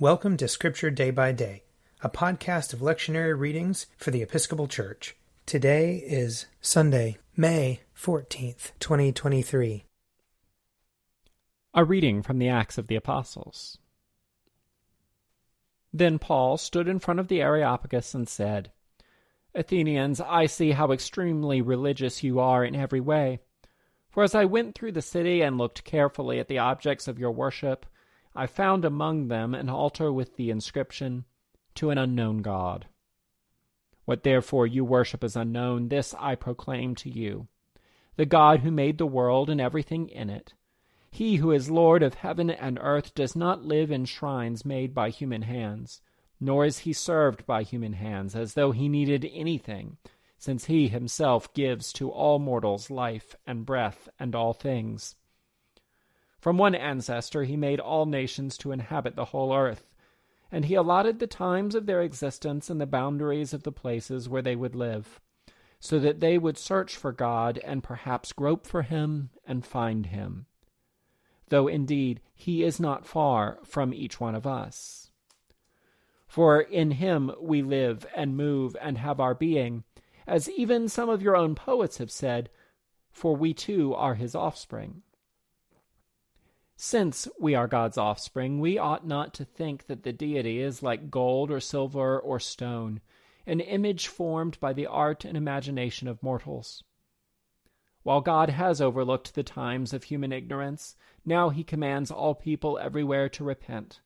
Welcome to Scripture Day by Day, a podcast of lectionary readings for the Episcopal Church. Today is Sunday, May 14th, 2023. A reading from the Acts of the Apostles. Then Paul stood in front of the Areopagus and said, Athenians, I see how extremely religious you are in every way. For as I went through the city and looked carefully at the objects of your worship, I found among them an altar with the inscription, To an unknown God. What therefore you worship as unknown, this I proclaim to you the God who made the world and everything in it. He who is Lord of heaven and earth does not live in shrines made by human hands, nor is he served by human hands as though he needed anything, since he himself gives to all mortals life and breath and all things. From one ancestor he made all nations to inhabit the whole earth, and he allotted the times of their existence and the boundaries of the places where they would live, so that they would search for God and perhaps grope for him and find him. Though indeed he is not far from each one of us. For in him we live and move and have our being, as even some of your own poets have said, for we too are his offspring. Since we are God's offspring, we ought not to think that the deity is like gold or silver or stone, an image formed by the art and imagination of mortals. While God has overlooked the times of human ignorance, now he commands all people everywhere to repent,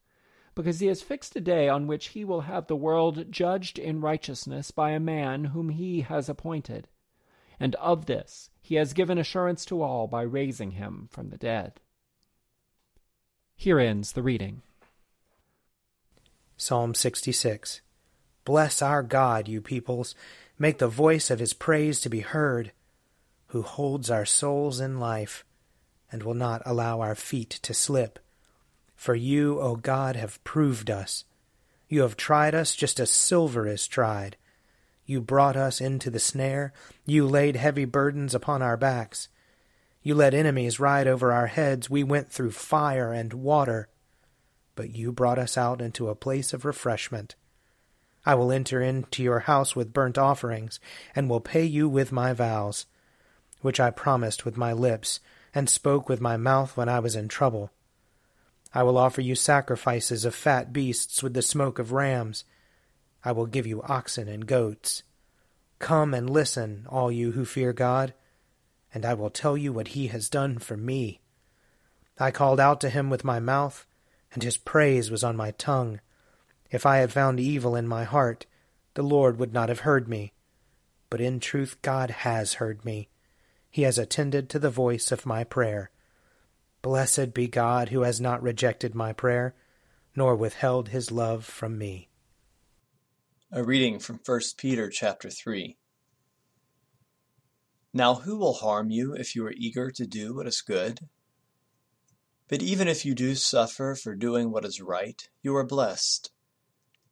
because he has fixed a day on which he will have the world judged in righteousness by a man whom he has appointed. And of this he has given assurance to all by raising him from the dead. Here ends the reading. Psalm 66 Bless our God, you peoples. Make the voice of his praise to be heard, who holds our souls in life and will not allow our feet to slip. For you, O God, have proved us. You have tried us just as silver is tried. You brought us into the snare. You laid heavy burdens upon our backs. You let enemies ride over our heads. We went through fire and water. But you brought us out into a place of refreshment. I will enter into your house with burnt offerings, and will pay you with my vows, which I promised with my lips, and spoke with my mouth when I was in trouble. I will offer you sacrifices of fat beasts with the smoke of rams. I will give you oxen and goats. Come and listen, all you who fear God and I will tell you what he has done for me. I called out to him with my mouth, and his praise was on my tongue. If I had found evil in my heart, the Lord would not have heard me. But in truth, God has heard me. He has attended to the voice of my prayer. Blessed be God who has not rejected my prayer, nor withheld his love from me. A reading from 1 Peter chapter 3. Now who will harm you if you are eager to do what is good? But even if you do suffer for doing what is right, you are blessed.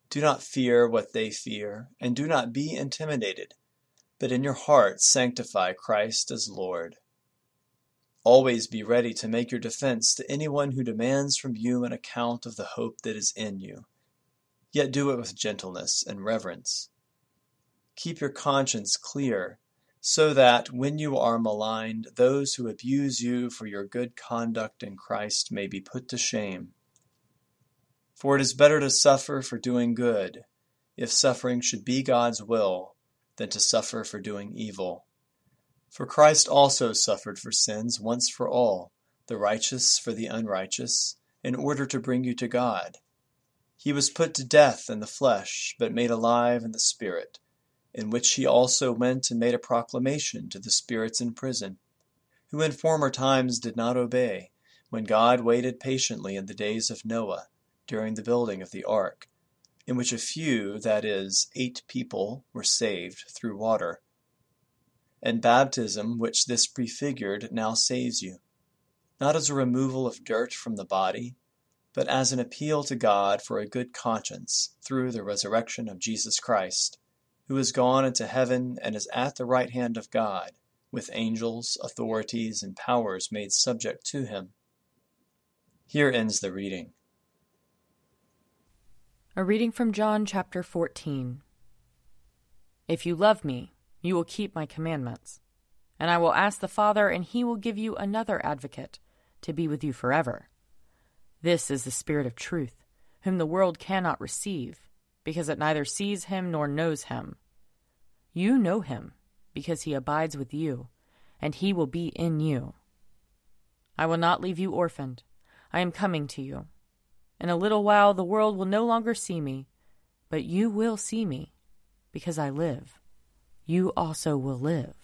Do not fear what they fear, and do not be intimidated, but in your heart sanctify Christ as Lord. Always be ready to make your defense to anyone who demands from you an account of the hope that is in you, yet do it with gentleness and reverence. Keep your conscience clear so that when you are maligned, those who abuse you for your good conduct in Christ may be put to shame. For it is better to suffer for doing good, if suffering should be God's will, than to suffer for doing evil. For Christ also suffered for sins once for all, the righteous for the unrighteous, in order to bring you to God. He was put to death in the flesh, but made alive in the Spirit in which he also went and made a proclamation to the spirits in prison, who in former times did not obey, when God waited patiently in the days of Noah, during the building of the ark, in which a few, that is, eight people, were saved through water. And baptism, which this prefigured, now saves you, not as a removal of dirt from the body, but as an appeal to God for a good conscience through the resurrection of Jesus Christ who is gone into heaven and is at the right hand of God, with angels, authorities, and powers made subject to him. Here ends the reading. A reading from John chapter 14. If you love me, you will keep my commandments. And I will ask the Father, and he will give you another advocate to be with you forever. This is the Spirit of truth, whom the world cannot receive, because it neither sees him nor knows him. You know him, because he abides with you, and he will be in you. I will not leave you orphaned. I am coming to you. In a little while the world will no longer see me, but you will see me, because I live. You also will live.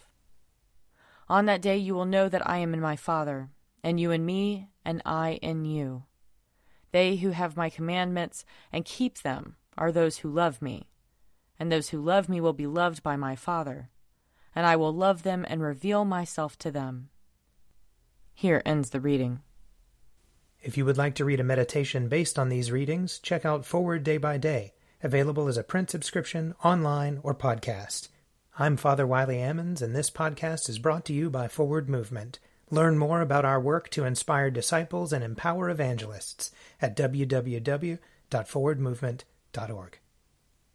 On that day you will know that I am in my Father, and you in me, and I in you. They who have my commandments and keep them are those who love me, and those who love me will be loved by my Father, and I will love them and reveal myself to them. Here ends the reading. If you would like to read a meditation based on these readings, check out Forward Day by Day, available as a print subscription, online, or podcast. I'm Father Wiley Ammons, and this podcast is brought to you by Forward Movement. Learn more about our work to inspire disciples and empower evangelists at www.forwardmovement.org.